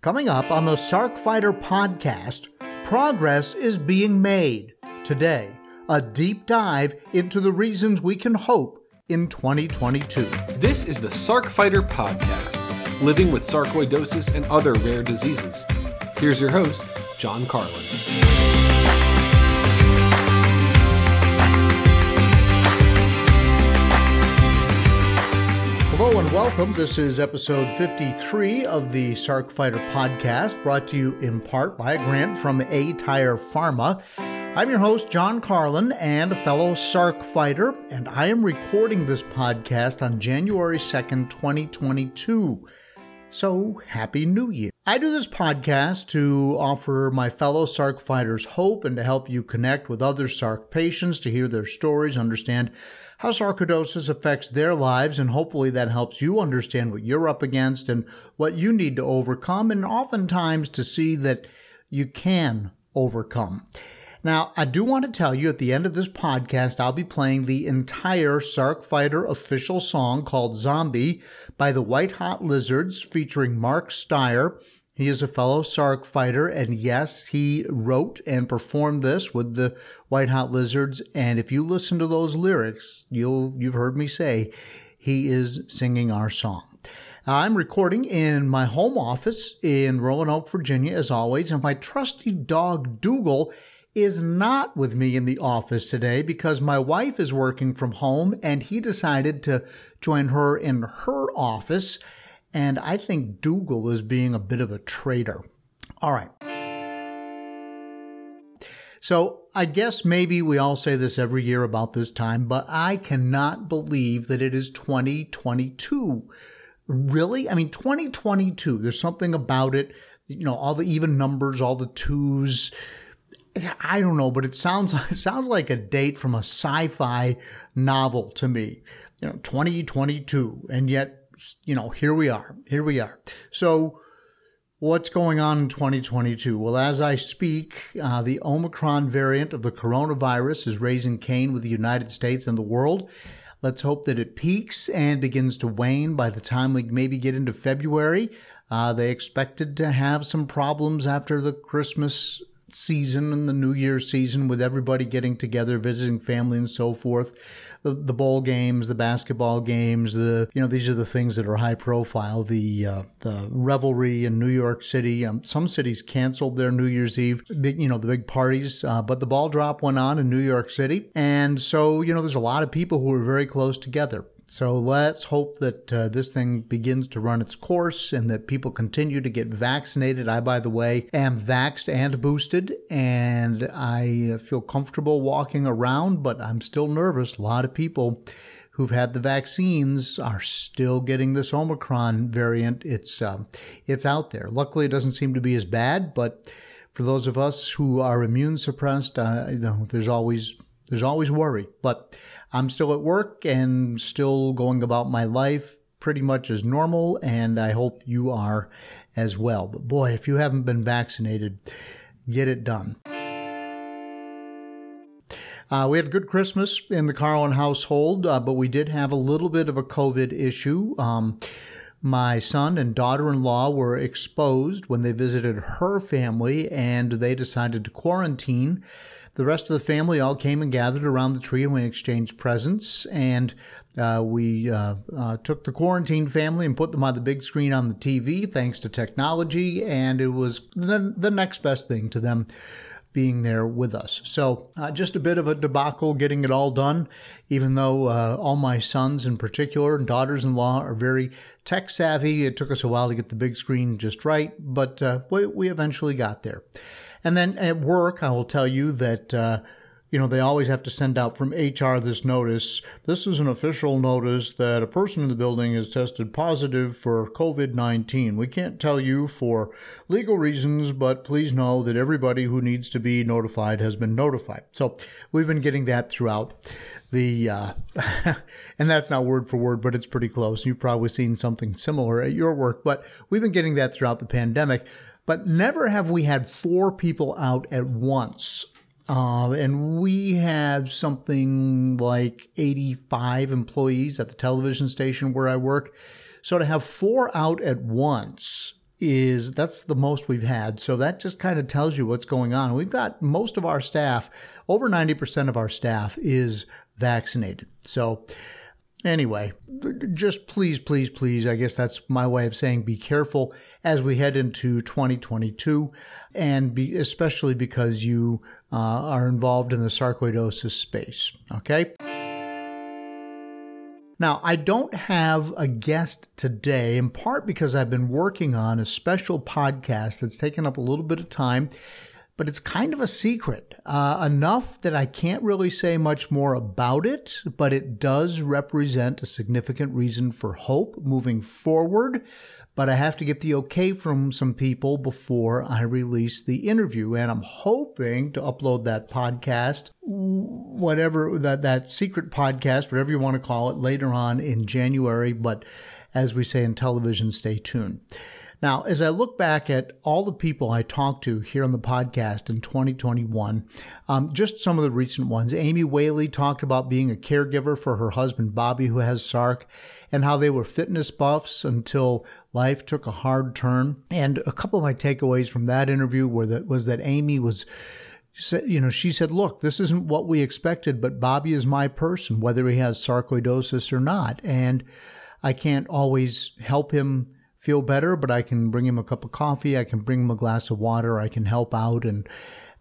Coming up on the Sarc Fighter podcast, progress is being made. Today, a deep dive into the reasons we can hope in 2022. This is the Sarc Fighter podcast, living with sarcoidosis and other rare diseases. Here's your host, John Carlin. And welcome. This is episode 53 of the Sarc Fighter podcast, brought to you in part by a grant from aTyr Pharma. I'm your host, John Carlin, and a fellow Sarc fighter, and I am recording this podcast on January 2nd, 2022. So, Happy New Year. I do this podcast to offer my fellow Sarc fighters hope and to help you connect with other Sarc patients to hear their stories, understand how sarcoidosis affects their lives, and hopefully that helps you understand what you're up against and what you need to overcome, and oftentimes to see that you can overcome. Now, I do want to tell you at the end of this podcast, I'll be playing the entire Sarc Fighter official song called Zombie by the White Hot Lizards featuring Mark Steyer. He is a fellow Sarc fighter, and yes, he wrote and performed this with the White Hot Lizards. And if you listen to those lyrics, you'll you've heard me say he is singing our song. I'm recording in my home office in Roanoke, Virginia, as always, and my trusty dog Dougal is not with me in the office today because my wife is working from home and he decided to join her in her office. And I think Dougal is being a bit of a traitor. All right. So I guess maybe we all say this every year about this time, but I cannot believe that it is 2022. Really? I mean, 2022, there's something about it, you know, all the even numbers, all the twos. I don't know, but it sounds it sounds like a date from a sci-fi novel to me. You know, 2022, and yet, you know, here we are. Here we are. So, what's going on in 2022? Well, as I speak, uh, the Omicron variant of the coronavirus is raising Cain with the United States and the world. Let's hope that it peaks and begins to wane by the time we maybe get into February. Uh, they expected to have some problems after the Christmas season and the New Year season with everybody getting together, visiting family and so forth. The, the bowl games, the basketball games, the you know these are the things that are high profile. The uh, the revelry in New York City. Um, some cities canceled their New Year's Eve, you know the big parties, uh, but the ball drop went on in New York City, and so you know there's a lot of people who are very close together. So let's hope that uh, this thing begins to run its course and that people continue to get vaccinated. I, by the way, am vaxxed and boosted, and I feel comfortable walking around, but I'm still nervous. A lot of people who've had the vaccines are still getting this Omicron variant. It's uh, it's out there. Luckily, it doesn't seem to be as bad, but for those of us who are immune suppressed, uh, you know, there's always there's always worry. But I'm still at work and still going about my life pretty much as normal, and I hope you are as well. But boy, if you haven't been vaccinated, get it done. Uh, we had a good Christmas in the Carlin household, uh, but we did have a little bit of a COVID issue. Um, my son and daughter in law were exposed when they visited her family, and they decided to quarantine. The rest of the family all came and gathered around the tree and we exchanged presents. And uh, we uh, uh, took the quarantine family and put them on the big screen on the TV thanks to technology. And it was the, the next best thing to them being there with us. So, uh, just a bit of a debacle getting it all done, even though uh, all my sons in particular and daughters in law are very tech savvy. It took us a while to get the big screen just right, but uh, we, we eventually got there. And then at work, I will tell you that, uh, you know, they always have to send out from HR this notice. This is an official notice that a person in the building is tested positive for COVID 19. We can't tell you for legal reasons, but please know that everybody who needs to be notified has been notified. So we've been getting that throughout the, uh, and that's not word for word, but it's pretty close. You've probably seen something similar at your work, but we've been getting that throughout the pandemic. But never have we had four people out at once. Uh, and we have something like 85 employees at the television station where I work. So to have four out at once is that's the most we've had. So that just kind of tells you what's going on. We've got most of our staff, over 90% of our staff is vaccinated. So anyway, just please, please, please, I guess that's my way of saying be careful as we head into 2022 and be, especially because you uh, are involved in the sarcoidosis space. Okay. Now, I don't have a guest today, in part because I've been working on a special podcast that's taken up a little bit of time, but it's kind of a secret. Uh, enough that I can't really say much more about it, but it does represent a significant reason for hope moving forward but I have to get the okay from some people before I release the interview. And I'm hoping to upload that podcast, whatever that, that secret podcast, whatever you want to call it, later on in January. But as we say in television, stay tuned. Now, as I look back at all the people I talked to here on the podcast in 2021, um, just some of the recent ones. Amy Whaley talked about being a caregiver for her husband Bobby, who has SARC, and how they were fitness buffs until life took a hard turn. And a couple of my takeaways from that interview were that was that Amy was you know, she said, look, this isn't what we expected, but Bobby is my person, whether he has sarcoidosis or not. And I can't always help him feel better, but I can bring him a cup of coffee. I can bring him a glass of water. I can help out. And,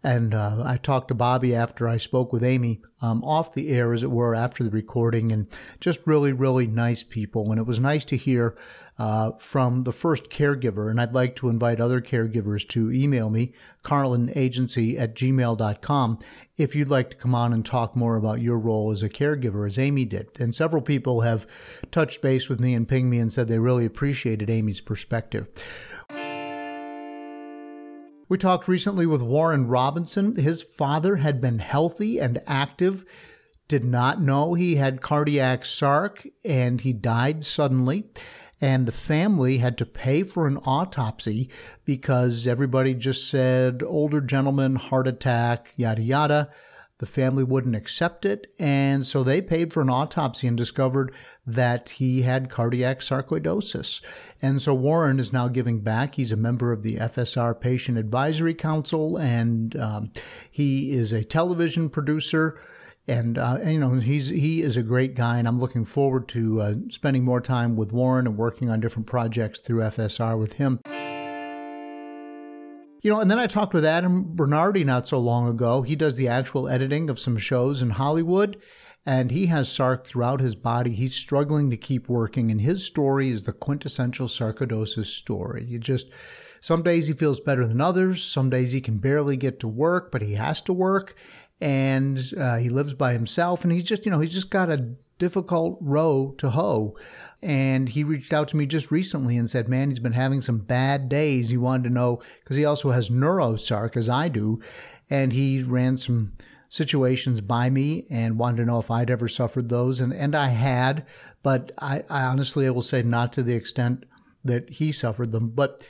and uh, I talked to Bobby after I spoke with Amy um, off the air, as it were, after the recording, and just really, really nice people. And it was nice to hear uh, from the first caregiver. And I'd like to invite other caregivers to email me, carlinagency at gmail.com, if you'd like to come on and talk more about your role as a caregiver, as Amy did. And several people have touched base with me and pinged me and said they really appreciated Amy's perspective. We talked recently with Warren Robinson. His father had been healthy and active, did not know he had cardiac sarc, and he died suddenly and the family had to pay for an autopsy because everybody just said older gentleman, heart attack, yada yada. The family wouldn't accept it, and so they paid for an autopsy and discovered that he had cardiac sarcoidosis. And so Warren is now giving back. He's a member of the FSR Patient Advisory Council, and um, he is a television producer and, uh, and, you know he's he is a great guy, and I'm looking forward to uh, spending more time with Warren and working on different projects through FSR with him. You know, and then I talked with Adam Bernardi not so long ago. He does the actual editing of some shows in Hollywood, and he has sarc throughout his body. He's struggling to keep working, and his story is the quintessential sarcoidosis story. You just some days he feels better than others. Some days he can barely get to work, but he has to work and uh, he lives by himself and he's just you know he's just got a difficult row to hoe and he reached out to me just recently and said man he's been having some bad days he wanted to know because he also has neurosarc as i do and he ran some situations by me and wanted to know if I'd ever suffered those. And, and I had, but I, I honestly, I will say not to the extent that he suffered them. But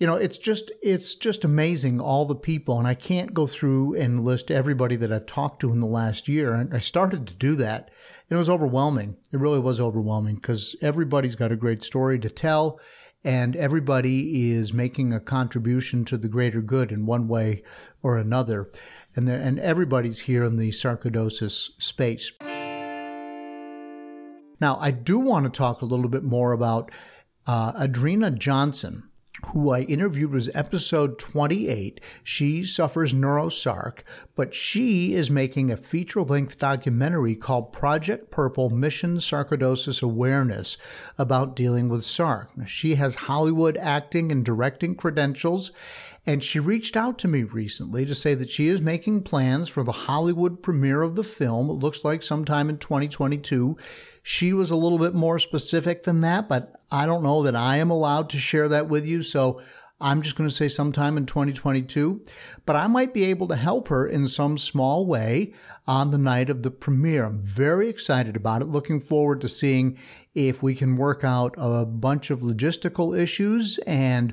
you know, it's just it's just amazing all the people, and I can't go through and list everybody that I've talked to in the last year. And I started to do that, and it was overwhelming. It really was overwhelming because everybody's got a great story to tell, and everybody is making a contribution to the greater good in one way or another, and there, and everybody's here in the sarcoidosis space. Now, I do want to talk a little bit more about uh, Adrena Johnson who I interviewed was episode 28. She suffers neurosarc, but she is making a feature length documentary called Project Purple Mission Sarcoidosis Awareness about dealing with SARC. She has Hollywood acting and directing credentials, and she reached out to me recently to say that she is making plans for the Hollywood premiere of the film. It looks like sometime in 2022. She was a little bit more specific than that, but I don't know that I am allowed to share that with you. So I'm just going to say sometime in 2022, but I might be able to help her in some small way on the night of the premiere. I'm very excited about it. Looking forward to seeing if we can work out a bunch of logistical issues and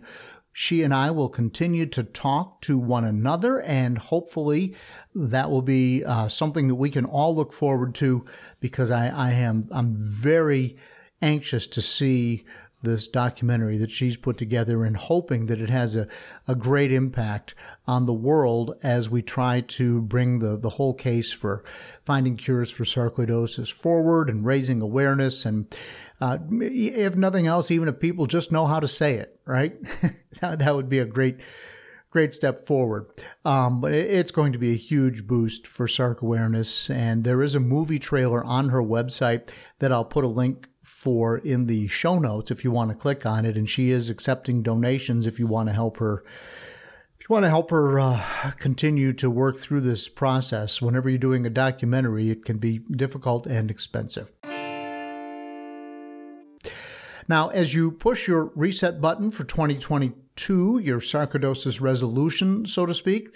she and I will continue to talk to one another, and hopefully that will be uh, something that we can all look forward to because I, I am I'm very anxious to see this documentary that she's put together and hoping that it has a, a great impact on the world as we try to bring the, the whole case for finding cures for sarcoidosis forward and raising awareness. And uh, if nothing else, even if people just know how to say it, right? that, that would be a great great step forward. Um, but it's going to be a huge boost for SARC awareness. And there is a movie trailer on her website that I'll put a link for in the show notes if you want to click on it. And she is accepting donations if you want to help her. If you want to help her uh, continue to work through this process, whenever you're doing a documentary, it can be difficult and expensive. Now, as you push your reset button for 2022, your sarcoidosis resolution, so to speak,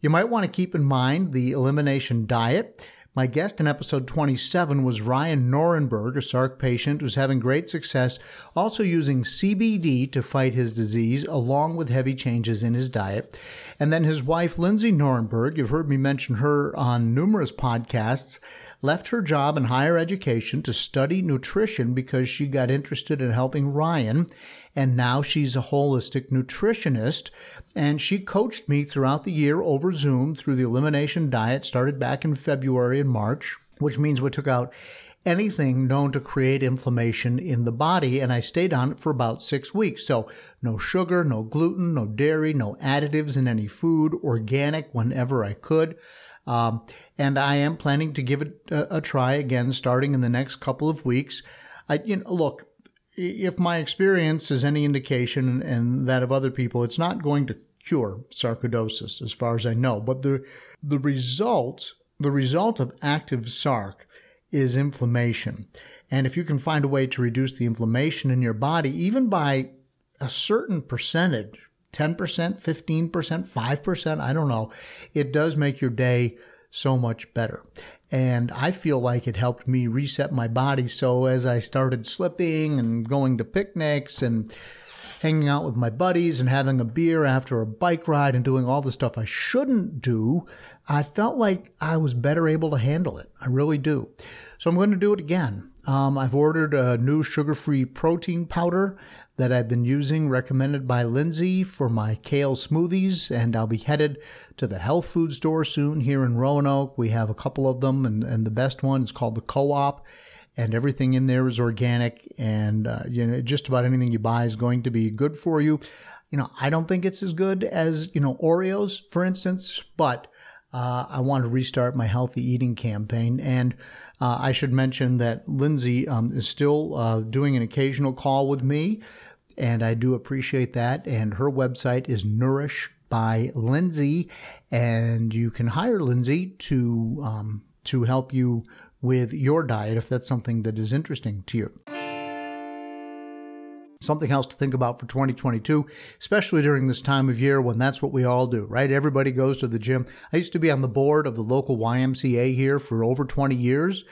you might want to keep in mind the elimination diet. My guest in episode 27 was Ryan Norenberg, a SARC patient who's having great success also using CBD to fight his disease, along with heavy changes in his diet. And then his wife, Lindsay Norenberg, you've heard me mention her on numerous podcasts, left her job in higher education to study nutrition because she got interested in helping Ryan and now she's a holistic nutritionist. And she coached me throughout the year over Zoom through the elimination diet, started back in February and March, which means we took out anything known to create inflammation in the body, and I stayed on it for about six weeks. So, no sugar, no gluten, no dairy, no additives in any food, organic whenever I could. Um, and I am planning to give it a, a, try again starting in the next couple of weeks. I, you know, look, if my experience is any indication and that of other people, it's not going to cure sarcoidosis as far as I know. But the the result the result of active sarc is inflammation. And if you can find a way to reduce the inflammation in your body, even by a certain percentage, 10%, 15%, 5%, I don't know, it does make your day so much better. And I feel like it helped me reset my body. So as I started slipping and going to picnics and hanging out with my buddies and having a beer after a bike ride and doing all the stuff I shouldn't do, I felt like I was better able to handle it. I really do. So I'm going to do it again. Um, I've ordered a new sugar free protein powder that I've been using, recommended by Lindsay for my kale smoothies, and I'll be headed to the health food store soon here in Roanoke. We have a couple of them, and, and the best one is called the Co op, and everything in there is organic, and uh, you know just about anything you buy is going to be good for you. You know, I don't think it's as good as you know Oreos, for instance, but uh, I want to restart my healthy eating campaign. And uh, I should mention that Lindsay um, is still uh, doing an occasional call with me, and I do appreciate that. And her website is Nourish by Lindsay, and you can hire Lindsay to um, to help you with your diet if that's something that is interesting to you. Something else to think about for 2022, especially during this time of year when that's what we all do, right? Everybody goes to the gym. I used to be on the board of the local YMCA here for over 20 years.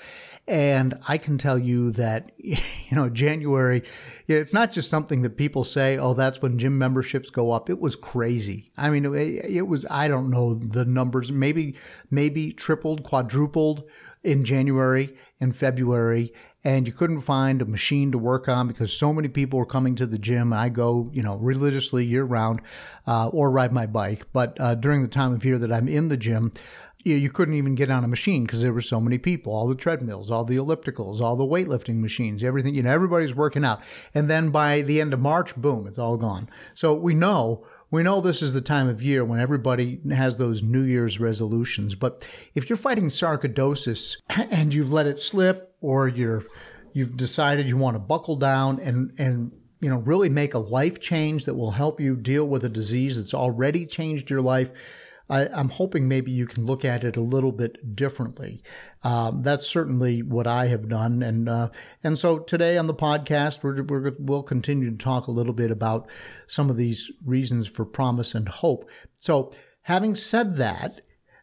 And I can tell you that, you know, January, it's not just something that people say, oh, that's when gym memberships go up. It was crazy. I mean, it was, I don't know the numbers, maybe, maybe tripled, quadrupled in January and February and you couldn't find a machine to work on because so many people were coming to the gym. I go, you know, religiously year round, uh, or ride my bike. But uh, during the time of year that I'm in the gym, you, you couldn't even get on a machine because there were so many people. All the treadmills, all the ellipticals, all the weightlifting machines, everything. You know, everybody's working out. And then by the end of March, boom, it's all gone. So we know we know this is the time of year when everybody has those New Year's resolutions. But if you're fighting sarcoidosis and you've let it slip, or you're you've decided you want to buckle down and and you know really make a life change that will help you deal with a disease that's already changed your life I, am hoping maybe you can look at it a little bit differently. Um, that's certainly what I have done, and uh, and so today on the podcast we're, we will continue to talk a little bit about some of these reasons for promise and hope. So, having said that,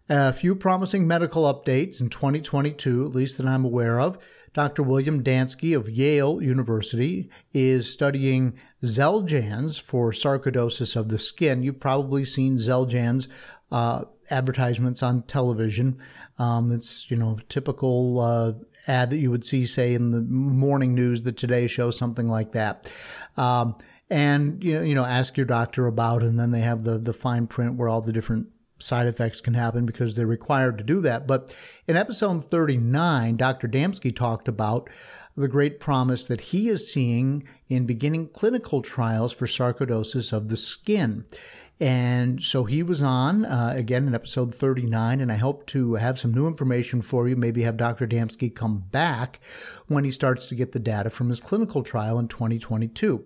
a few promising medical updates in 2022, at least that I'm aware of. Dr. William Damsky of Yale University is studying Xeljanz for sarcoidosis of the skin. You've probably seen Xeljanz uh, advertisements on television. Um, it's, you know, typical uh, ad that you would see, say, in the morning news, the Today Show, something like that. Um, and, you know, you know, ask your doctor about, and then they have the, the fine print where all the different side effects can happen because they're required to do that. But in episode 39, Dr. Damsky talked about the great promise that he is seeing in beginning clinical trials for sarcoidosis of the skin. And so he was on uh, again in episode 39, and I hope to have some new information for you. Maybe have Dr. Damsky come back when he starts to get the data from his clinical trial in 2022.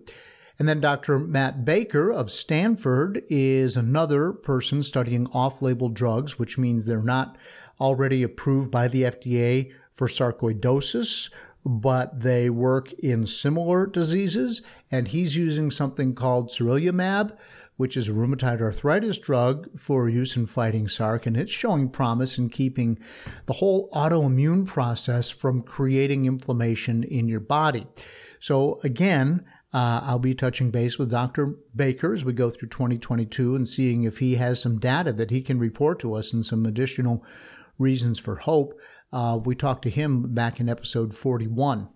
And then Dr. Matt Baker of Stanford is another person studying off label drugs, which means they're not already approved by the FDA for sarcoidosis but they work in similar diseases. And he's using something called sarilumab, which is a rheumatoid arthritis drug for use in fighting SARC. And it's showing promise in keeping the whole autoimmune process from creating inflammation in your body. So, again, uh, I'll be touching base with Dr. Baker as we go through 2022 and seeing if he has some data that he can report to us and some additional reasons for hope. Uh, we talked to him back in episode 41.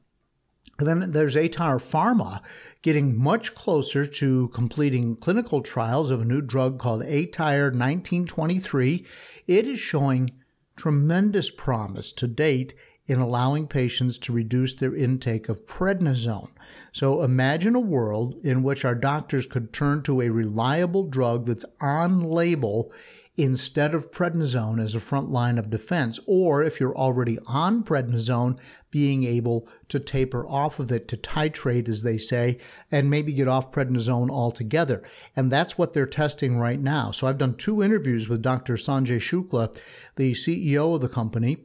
And then there's aTyr Pharma getting much closer to completing clinical trials of a new drug called aTyr 1923. It is showing tremendous promise to date in allowing patients to reduce their intake of prednisone. So imagine a world in which our doctors could turn to a reliable drug that's on label instead of prednisone as a front line of defense, or if you're already on prednisone, being able to taper off of it to titrate, as they say, and maybe get off prednisone altogether. And that's what they're testing right now. So I've done two interviews with Dr. Sanjay Shukla, the CEO of the company,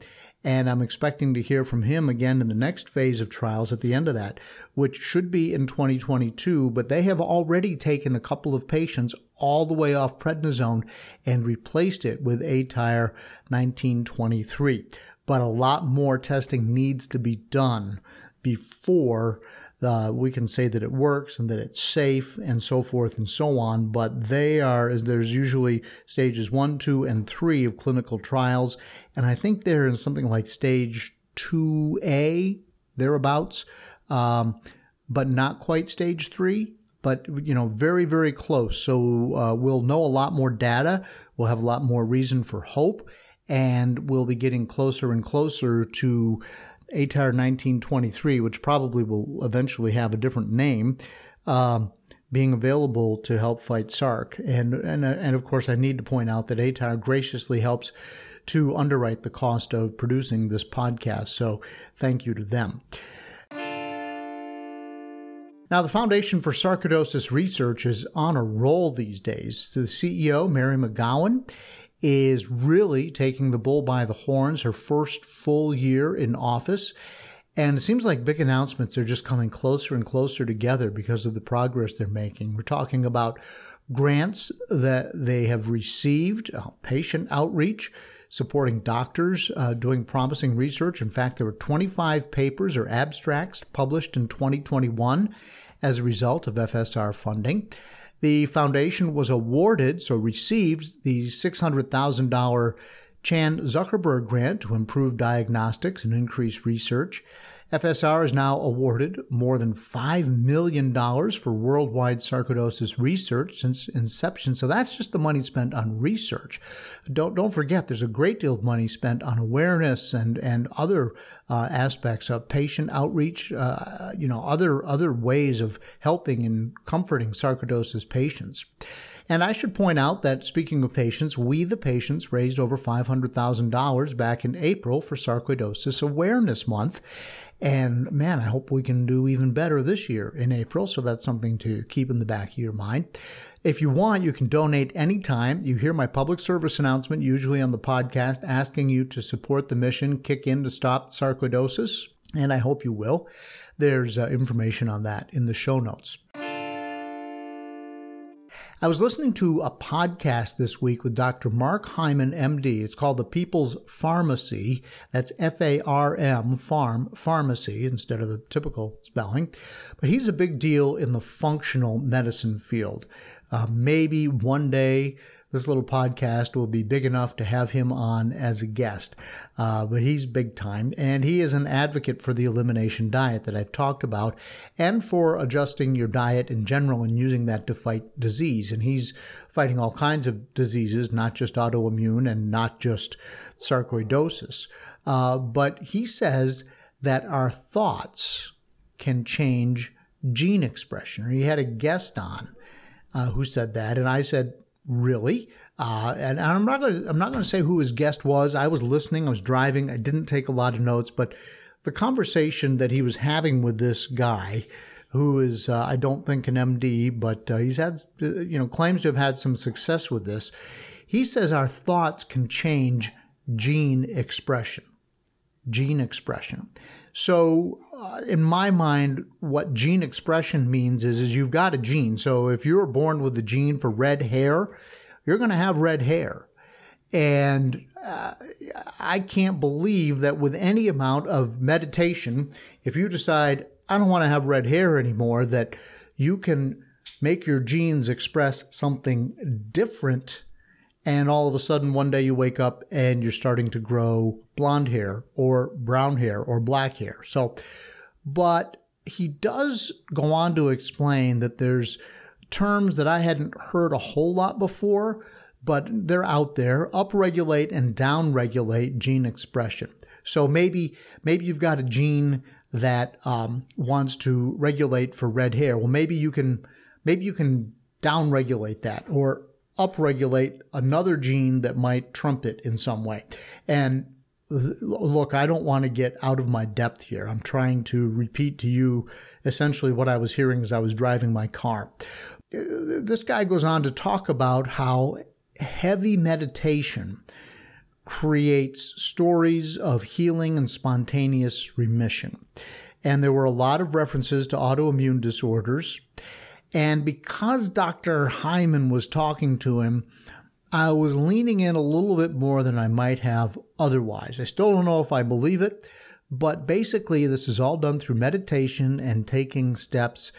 and I'm expecting to hear from him again in the next phase of trials at the end of that, which should be in 2022. But they have already taken a couple of patients all the way off prednisone and replaced it with aTyr 1923. But a lot more testing needs to be done before uh, we can say that it works and that it's safe and so forth and so on. But they are, as there's usually stages one, two, and three of clinical trials. And I think they're in something like stage 2A, thereabouts, um, but not quite stage three. But you know, very, very close. So uh, we'll know a lot more data. We'll have a lot more reason for hope, and we'll be getting closer and closer to aTyr 1923, which probably will eventually have a different name, um, being available to help fight SARC. And, and, and of course, I need to point out that aTyr graciously helps to underwrite the cost of producing this podcast. So thank you to them. Now, the Foundation for Sarcoidosis Research is on a roll these days. The CEO, Mary McGowan, is really taking the bull by the horns, her first full year in office. And it seems like big announcements are just coming closer and closer together because of the progress they're making. We're talking about grants that they have received, uh, patient outreach, supporting doctors uh, doing promising research. In fact, there were 25 papers or abstracts published in 2021 as a result of FSR funding. The foundation was awarded, so received, the $600,000 Chan Zuckerberg grant to improve diagnostics and increase research. FSR is now awarded more than $5 million for worldwide sarcoidosis research since inception. So that's just the money spent on research. Don't, don't forget, there's a great deal of money spent on awareness and, and other uh, aspects of patient outreach, uh, you know, other, other ways of helping and comforting sarcoidosis patients. And I should point out that speaking of patients, we the patients raised over $500,000 back in April for Sarcoidosis Awareness Month. And man, I hope we can do even better this year in April. So that's something to keep in the back of your mind. If you want, you can donate anytime. You hear my public service announcement, usually on the podcast, asking you to support the mission, kick in to stop sarcoidosis. And I hope you will. There's uh, information on that in the show notes. I was listening to a podcast this week with Dr. Mark Hyman, MD. It's called The People's Pharmacy. That's F A R M, Farm, Pharmacy, instead of the typical spelling. But he's a big deal in the functional medicine field. Uh, maybe one day this little podcast will be big enough to have him on as a guest. Uh, but he's big time, and he is an advocate for the elimination diet that I've talked about, and for adjusting your diet in general and using that to fight disease. And he's fighting all kinds of diseases, not just autoimmune and not just sarcoidosis. Uh, but he says that our thoughts can change gene expression. He had a guest on uh, who said that, and I said, "Really?" Uh, and I'm not going. I'm not going to say who his guest was. I was listening. I was driving. I didn't take a lot of notes, but the conversation that he was having with this guy, who is uh, I don't think an MD, but uh, he's had uh, you know claims to have had some success with this. He says our thoughts can change gene expression. Gene expression. So, in my mind, what gene expression means is, is you've got a gene. So, if you're born with the gene for red hair, you're going to have red hair. And uh, I can't believe that with any amount of meditation, if you decide, I don't want to have red hair anymore, that you can make your genes express something different and all of a sudden one day you wake up and you're starting to grow blonde hair or brown hair or black hair. So, but he does go on to explain that there's terms that I hadn't heard a whole lot before, but they're out there. Upregulate and downregulate gene expression. So maybe maybe you've got a gene that um, wants to regulate for red hair. Well, maybe you can maybe you can downregulate that or upregulate another gene that might trump it in some way. And look, I don't want to get out of my depth here. I'm trying to repeat to you essentially what I was hearing as I was driving my car. This guy goes on to talk about how heavy meditation creates stories of healing and spontaneous remission. And there were a lot of references to autoimmune disorders. And because Dr. Hyman was talking to him, I was leaning in a little bit more than I might have otherwise. I still don't know if I believe it, but basically, this is all done through meditation and taking steps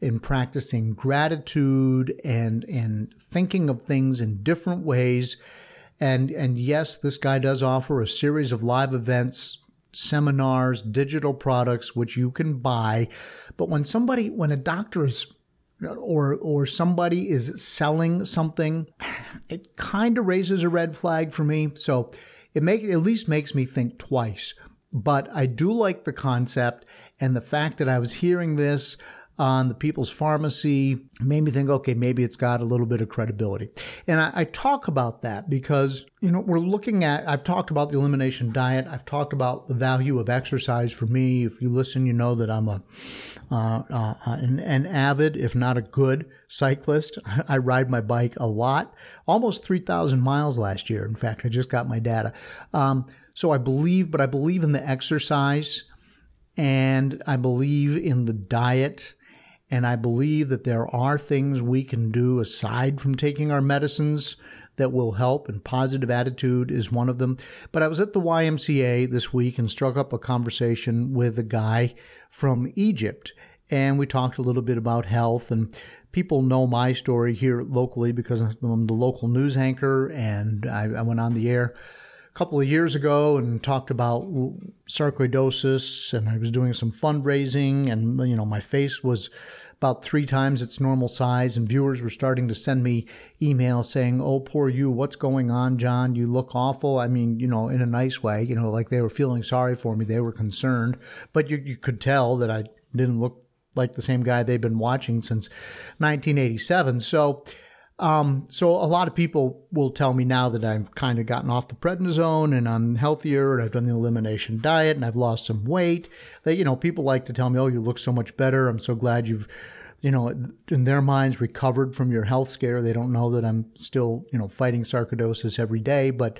in practicing gratitude and, and thinking of things in different ways. And, and yes, this guy does offer a series of live events, seminars, digital products, which you can buy. But when somebody, when a doctor is or or somebody is selling something, it kind of raises a red flag for me. So it make at least makes me think twice. But I do like the concept and the fact that I was hearing this on the People's Pharmacy made me think, okay, maybe it's got a little bit of credibility. And I, I, talk about that because, you know, we're looking at, I've talked about the elimination diet. I've talked about the value of exercise for me. If you listen, you know that I'm a, uh, uh, an, an avid, if not a good cyclist. I ride my bike a lot, almost 3,000 miles last year. In fact, I just got my data. Um, so I believe, but I believe in the exercise and I believe in the diet and I believe that there are things we can do aside from taking our medicines that will help, and positive attitude is one of them. But I was at the YMCA this week and struck up a conversation with a guy from Egypt. And we talked a little bit about health and people know my story here locally because I'm the local news anchor and I, I went on the air couple of years ago and talked about sarcoidosis and I was doing some fundraising and you know my face was about three times its normal size and viewers were starting to send me emails saying oh poor you what's going on John? You look awful. I mean you know in a nice way you know like they were feeling sorry for me they were concerned but you, you could tell that I didn't look like the same guy they've been watching since 1987 so um, so a lot of people will tell me now that I've kind of gotten off the prednisone and I'm healthier and I've done the elimination diet and I've lost some weight. That you know, people like to tell me, "Oh, you look so much better. I'm so glad you've." You know, in their minds, recovered from your health scare. They don't know that I'm still, you know, fighting sarcoidosis every day, but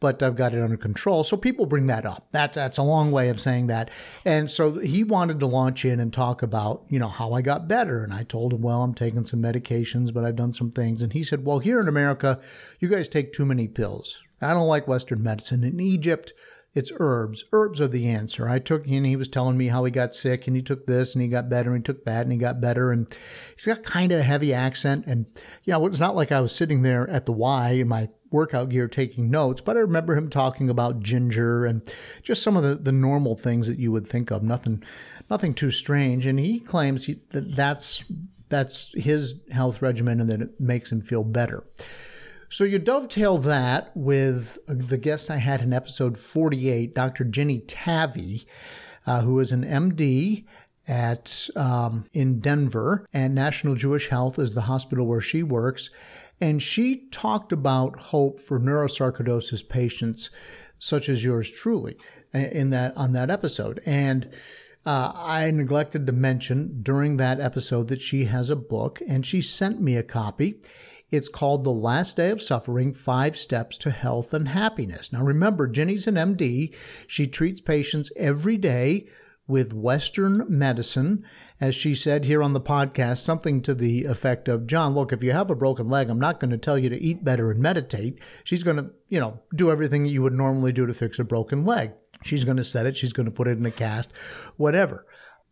but I've got it under control. So people bring that up. That's that's a long way of saying that. And so he wanted to launch in and talk about, you know, how I got better. And I told him, well, I'm taking some medications, but I've done some things. And he said, well, here in America, you guys take too many pills. I don't like Western medicine. In Egypt, it's herbs. Herbs are the answer. I took, and he was telling me how he got sick and he took this and he got better and he took that and he got better. And he's got kind of a heavy accent. And, you know, it's not like I was sitting there at the Y in my workout gear taking notes, but I remember him talking about ginger and just some of the, the normal things that you would think of. Nothing, nothing too strange. And he claims he, that that's, that's his health regimen and that it makes him feel better. So you dovetail that with the guest I had in episode 48, Dr. Jinny Tavee, uh, who is an MD at um, in Denver, and National Jewish Health is the hospital where she works, and she talked about hope for neurosarcoidosis patients, such as yours truly, in that on that episode, and. Uh, I neglected to mention during that episode that she has a book and she sent me a copy. It's called The Last Day of Suffering Five Steps to Health and Happiness. Now, remember, Jinny's an MD. She treats patients every day with Western medicine. As she said here on the podcast, something to the effect of John, look, if you have a broken leg, I'm not going to tell you to eat better and meditate. She's going to, you know, do everything you would normally do to fix a broken leg. She's going to set it, she's going to put it in a cast, whatever.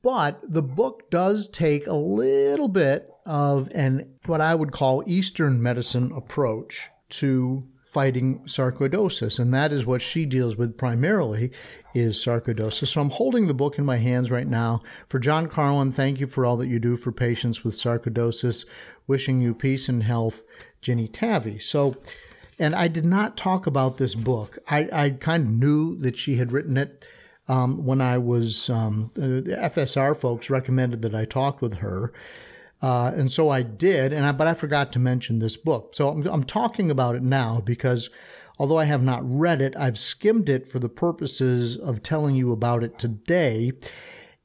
But the book does take a little bit of an what I would call Eastern medicine approach to fighting sarcoidosis. And that is what she deals with primarily is sarcoidosis. So i'm holding the book in my hands right now. For john carlin thank you for all that you do for patients with sarcoidosis. Wishing you peace and health jinny tavee. So and i did not talk about this book. I, I kind of knew that she had written it um, when i was um, the fsr folks recommended that i talk with her uh, and so I did, and I, but I forgot to mention this book. So I'm, I'm talking about it now because although I have not read it, I've skimmed it for the purposes of telling you about it today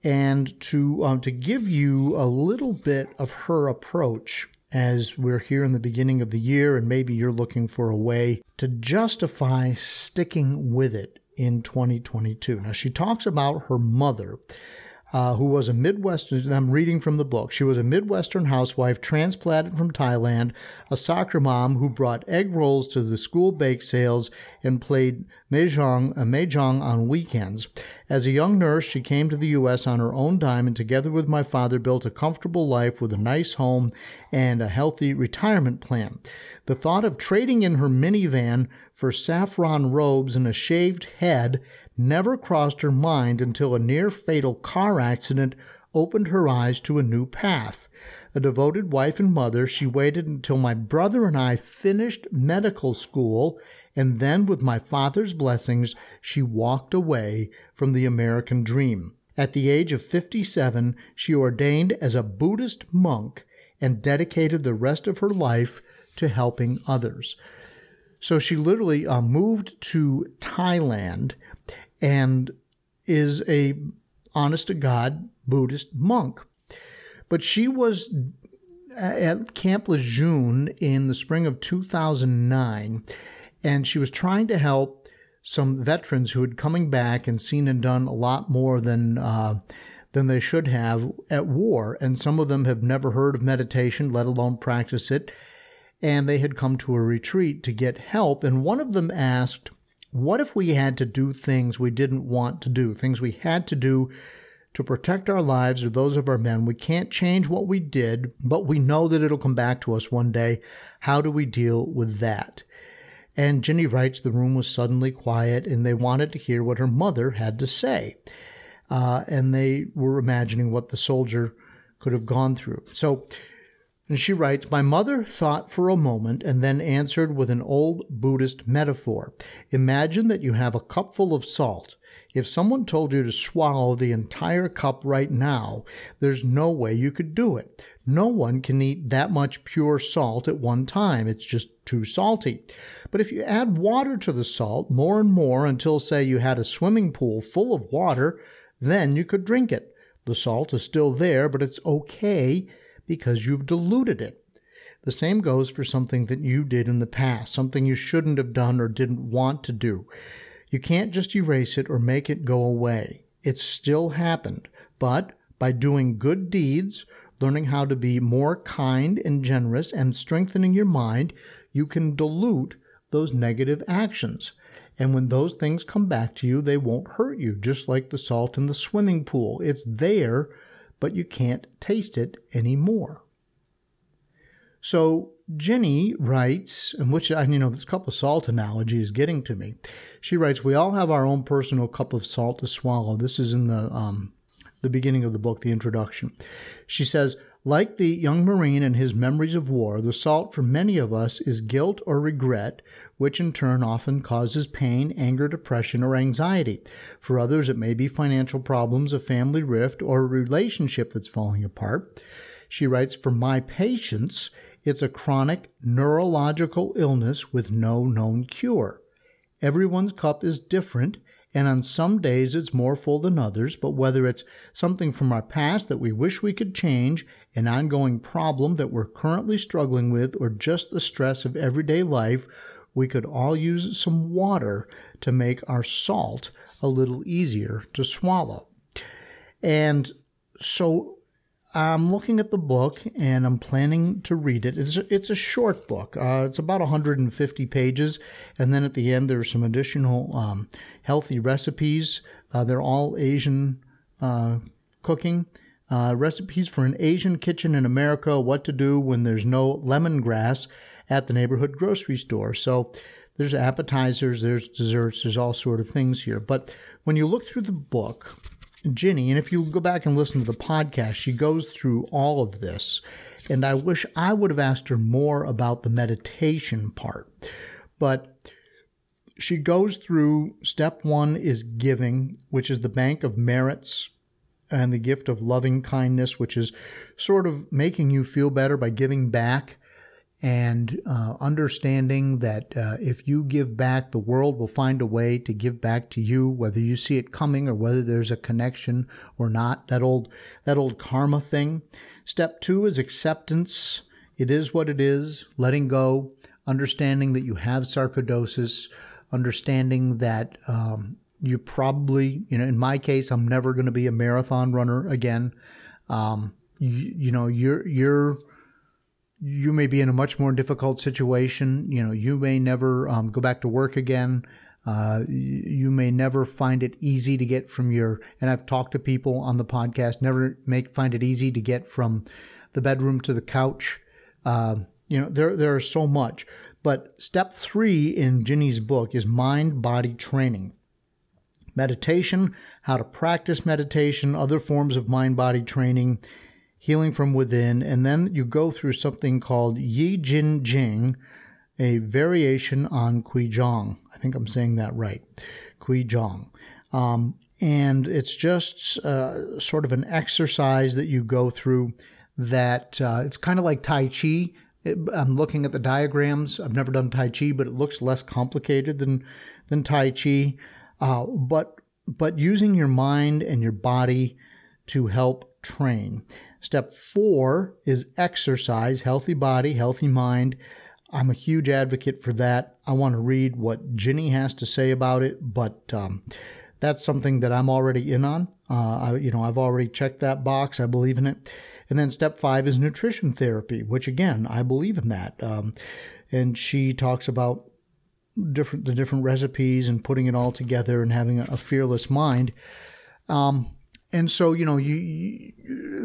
and to um, to give you a little bit of her approach as we're here in the beginning of the year and maybe you're looking for a way to justify sticking with it in 2022. Now she talks about her mother uh, who was a Midwestern, I'm reading from the book. She was a Midwestern housewife transplanted from Thailand, a soccer mom who brought egg rolls to the school bake sales and played mahjong, a uh, mahjong on weekends. As a young nurse, she came to the U.S. on her own dime and together with my father built a comfortable life with a nice home and a healthy retirement plan. The thought of trading in her minivan for saffron robes and a shaved head never crossed her mind until a near fatal car accident opened her eyes to a new path. A devoted wife and mother, she waited until my brother and I finished medical school, and then, with my father's blessings, she walked away from the American dream. At the age of 57, she ordained as a Buddhist monk and dedicated the rest of her life to helping others. So she literally uh, moved to Thailand and is a honest to God Buddhist monk. But she was at Camp Lejeune in the spring of 2009, and she was trying to help some veterans who had coming back and seen and done a lot more than uh, than they should have at war. And some of them have never heard of meditation, let alone practice it. And they had come to a retreat to get help. And one of them asked, what if we had to do things we didn't want to do, things we had to do to protect our lives or those of our men? We can't change what we did, but we know that it'll come back to us one day. How do we deal with that? And Jinny writes the room was suddenly quiet and they wanted to hear what her mother had to say. Uh, and they were imagining what the soldier could have gone through. So and she writes, My mother thought for a moment and then answered with an old Buddhist metaphor. Imagine that you have a cup full of salt. If someone told you to swallow the entire cup right now, there's no way you could do it. No one can eat that much pure salt at one time. It's just too salty. But if you add water to the salt more and more until, say, you had a swimming pool full of water, then you could drink it. The salt is still there, but it's okay because you've diluted it. The same goes for something that you did in the past, something you shouldn't have done or didn't want to do. You can't just erase it or make it go away. It still happened, but by doing good deeds, learning how to be more kind and generous, and strengthening your mind, you can dilute those negative actions. And when those things come back to you, they won't hurt you, just like the salt in the swimming pool. It's there, but you can't taste it anymore. So Jinny writes, and which I you know this cup of salt analogy is getting to me. She writes, "We all have our own personal cup of salt to swallow." This is in the um, the beginning of the book, the introduction. She says, like the young Marine and his memories of war, the salt for many of us is guilt or regret, which in turn often causes pain, anger, depression, or anxiety. For others, it may be financial problems, a family rift, or a relationship that's falling apart. She writes, For my patients, it's a chronic neurological illness with no known cure. Everyone's cup is different, and on some days it's more full than others, but whether it's something from our past that we wish we could change, an ongoing problem that we're currently struggling with, or just the stress of everyday life, we could all use some water to make our salt a little easier to swallow. And so I'm looking at the book and I'm planning to read it. It's a, it's a short book. Uh, it's about 150 pages, and then at the end there's some additional um, healthy recipes. Uh, they're all Asian uh, cooking uh, recipes for an Asian kitchen in America. What to do when there's no lemongrass at the neighborhood grocery store. So there's appetizers, there's desserts, there's all sort of things here. But when you look through the book, Jinny, and if you go back and listen to the podcast, she goes through all of this. And I wish I would have asked her more about the meditation part. But she goes through step one is giving, which is the bank of merits and the gift of loving kindness, which is sort of making you feel better by giving back and uh, understanding that uh, if you give back, the world will find a way to give back to you, whether you see it coming or whether there's a connection or not. That old that old karma thing. Step two is acceptance. It is what it is. Letting go. Understanding that you have sarcoidosis. Understanding that um, you probably, you know, in my case, I'm never going to be a marathon runner again. Um, you, you know, you're you're you may be in a much more difficult situation. You know, you may never um, go back to work again. Uh, you may never find it easy to get from your, and I've talked to people on the podcast, never make find it easy to get from the bedroom to the couch. Uh, you know, there there is so much. But step three in Jinny's book is mind body training. Meditation, how to practice meditation, other forms of mind body training, healing from within, and then you go through something called Yi Jin Jing, a variation on Kui Jong. I think I'm saying that right. Kui Jong. Um, and it's just uh, sort of an exercise that you go through that uh, it's kind of like Tai Chi. I'm looking at the diagrams. I've never done Tai Chi, but it looks less complicated than, than Tai Chi. Uh, but but using your mind and your body to help train. Step four is exercise, healthy body, healthy mind. I'm a huge advocate for that. I want to read what Jinny has to say about it, but um, that's something that I'm already in on. Uh, I, you know, I've already checked that box. I believe in it. And then step five is nutrition therapy, which again, I believe in that. Um, and she talks about different the different recipes and putting it all together and having a, a fearless mind. Um, and so, you know, you, you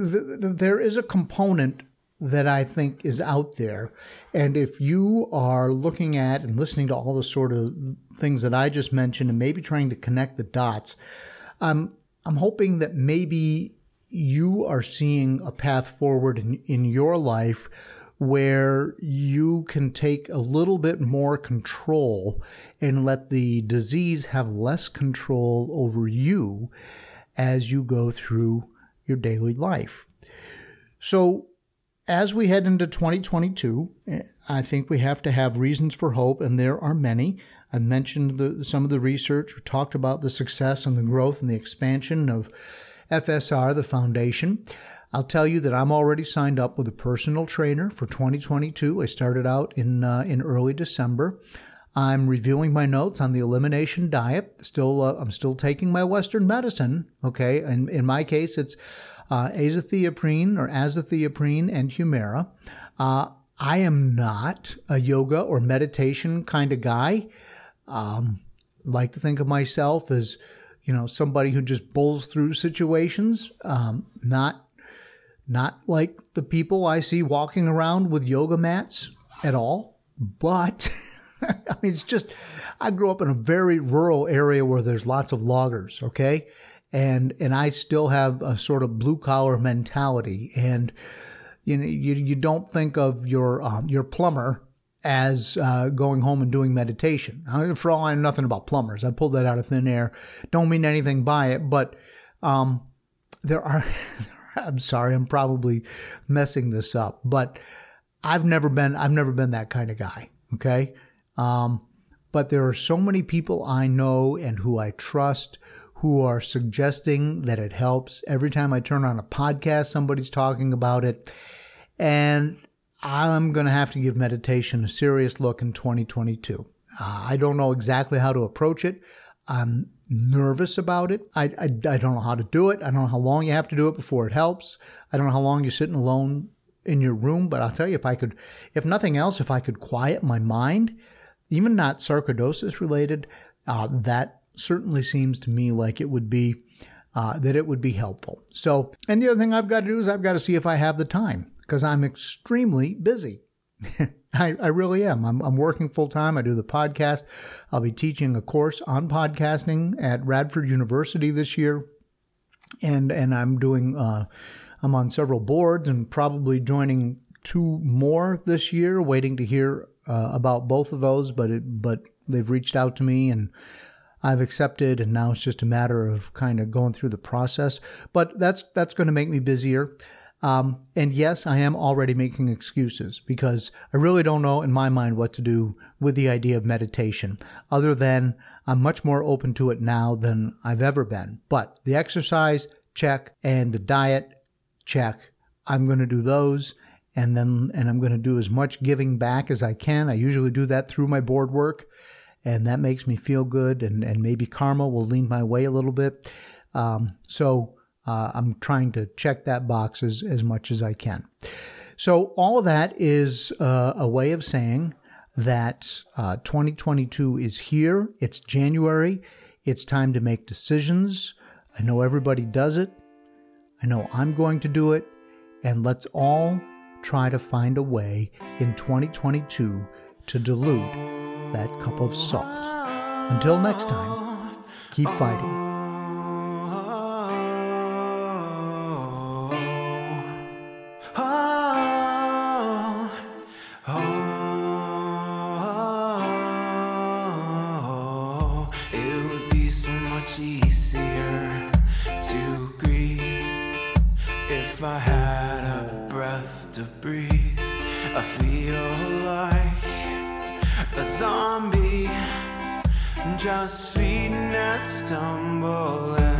the, the, there is a component that I think is out there. And if you are looking at and listening to all the sort of things that I just mentioned and maybe trying to connect the dots, um, I'm hoping that maybe you are seeing a path forward in, in your life where you can take a little bit more control and let the disease have less control over you as you go through your daily life. So, as we head into 2022, I think we have to have reasons for hope, and there are many. I mentioned the, some of the research. We talked about the success and the growth and the expansion of FSR, the foundation. I'll tell you that I'm already signed up with a personal trainer for 2022. I started out in uh, in early December. I'm reviewing my notes on the elimination diet. Still, uh, I'm still taking my Western medicine. Okay, and in my case, it's uh, azathioprine or azathioprine and Humira. Uh, I am not a yoga or meditation kind of guy. Um, like to think of myself as, you know, somebody who just bowls through situations. Um, not, not like the people I see walking around with yoga mats at all. But I mean, it's just, I grew up in a very rural area where there's lots of loggers. Okay, and and I still have a sort of blue collar mentality and you know, you, you don't think of your um, your plumber as uh, going home and doing meditation. For all I know nothing about plumbers, I pulled that out of thin air. Don't mean anything by it, but um, there are. I'm sorry, I'm probably messing this up, but I've never been I've never been that kind of guy. Okay, um, but there are so many people I know and who I trust who are suggesting that it helps. Every time I turn on a podcast, somebody's talking about it. And I'm going to have to give meditation a serious look in 2022. Uh, I don't know exactly how to approach it. I'm nervous about it. I, I, I, don't know how to do it. I don't know how long you have to do it before it helps. I don't know how long you're sitting alone in your room, but I'll tell you if I could, if nothing else, if I could quiet my mind, even not sarcoidosis related, uh, that certainly seems to me like it would be, uh, that it would be helpful. So, and the other thing I've got to do is I've got to see if I have the time because I'm extremely busy. I, I, really am. I'm, I'm working full time. I do the podcast. I'll be teaching a course on podcasting at Radford University this year, and and I'm doing. Uh, I'm on several boards and probably joining two more this year. Waiting to hear uh, about both of those, but it, but they've reached out to me and. I've accepted, and now it's just a matter of kind of going through the process. But that's that's going to make me busier. Um, and yes, I am already making excuses because I really don't know in my mind what to do with the idea of meditation, other than I'm much more open to it now than I've ever been. But the exercise, check, and the diet, check. I'm going to do those. And then, and I'm going to do as much giving back as I can. I usually do that through my board work, and that makes me feel good. And, and maybe karma will lean my way a little bit. Um, so, uh, I'm trying to check that box as, as much as I can. So, all of that is uh, a way of saying that uh, 2022 is here. It's January. It's time to make decisions. I know everybody does it. I know I'm going to do it. And let's all try to find a way in 2022 to dilute that cup of salt. Until next time, keep fighting. Just feeding and stumbling.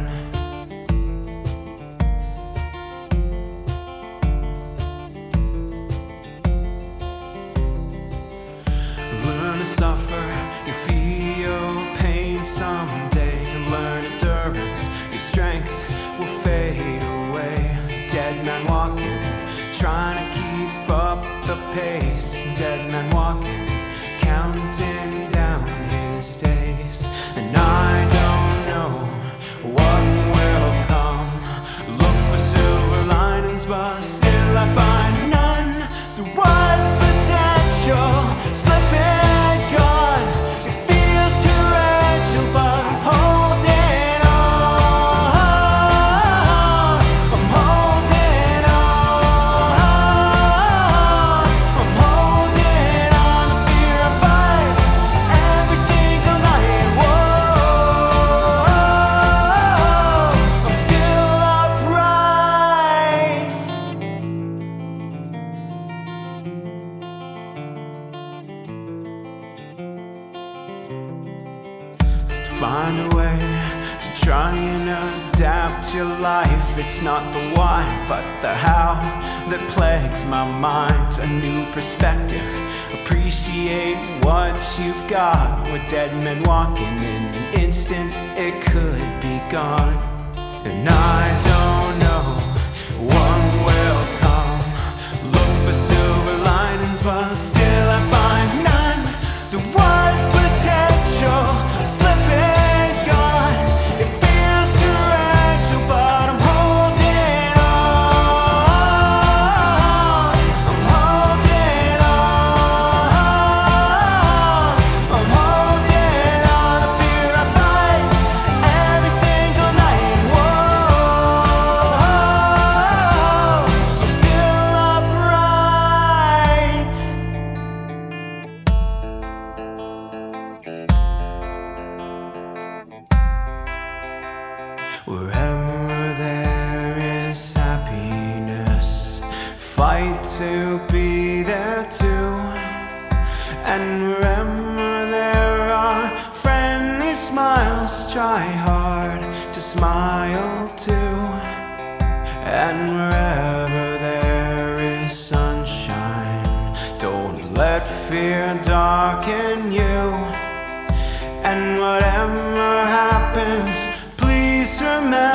It's not the why, but the how that plagues my mind. A new perspective. Appreciate what you've got. With dead men walking in an instant, it could be gone. And I don't know one will come. Look for silver linings, but Wherever there is happiness, fight to be there too. And wherever there are friendly smiles, try hard to smile too. And wherever there is sunshine, don't let fear darken you. And whatever happens, remember.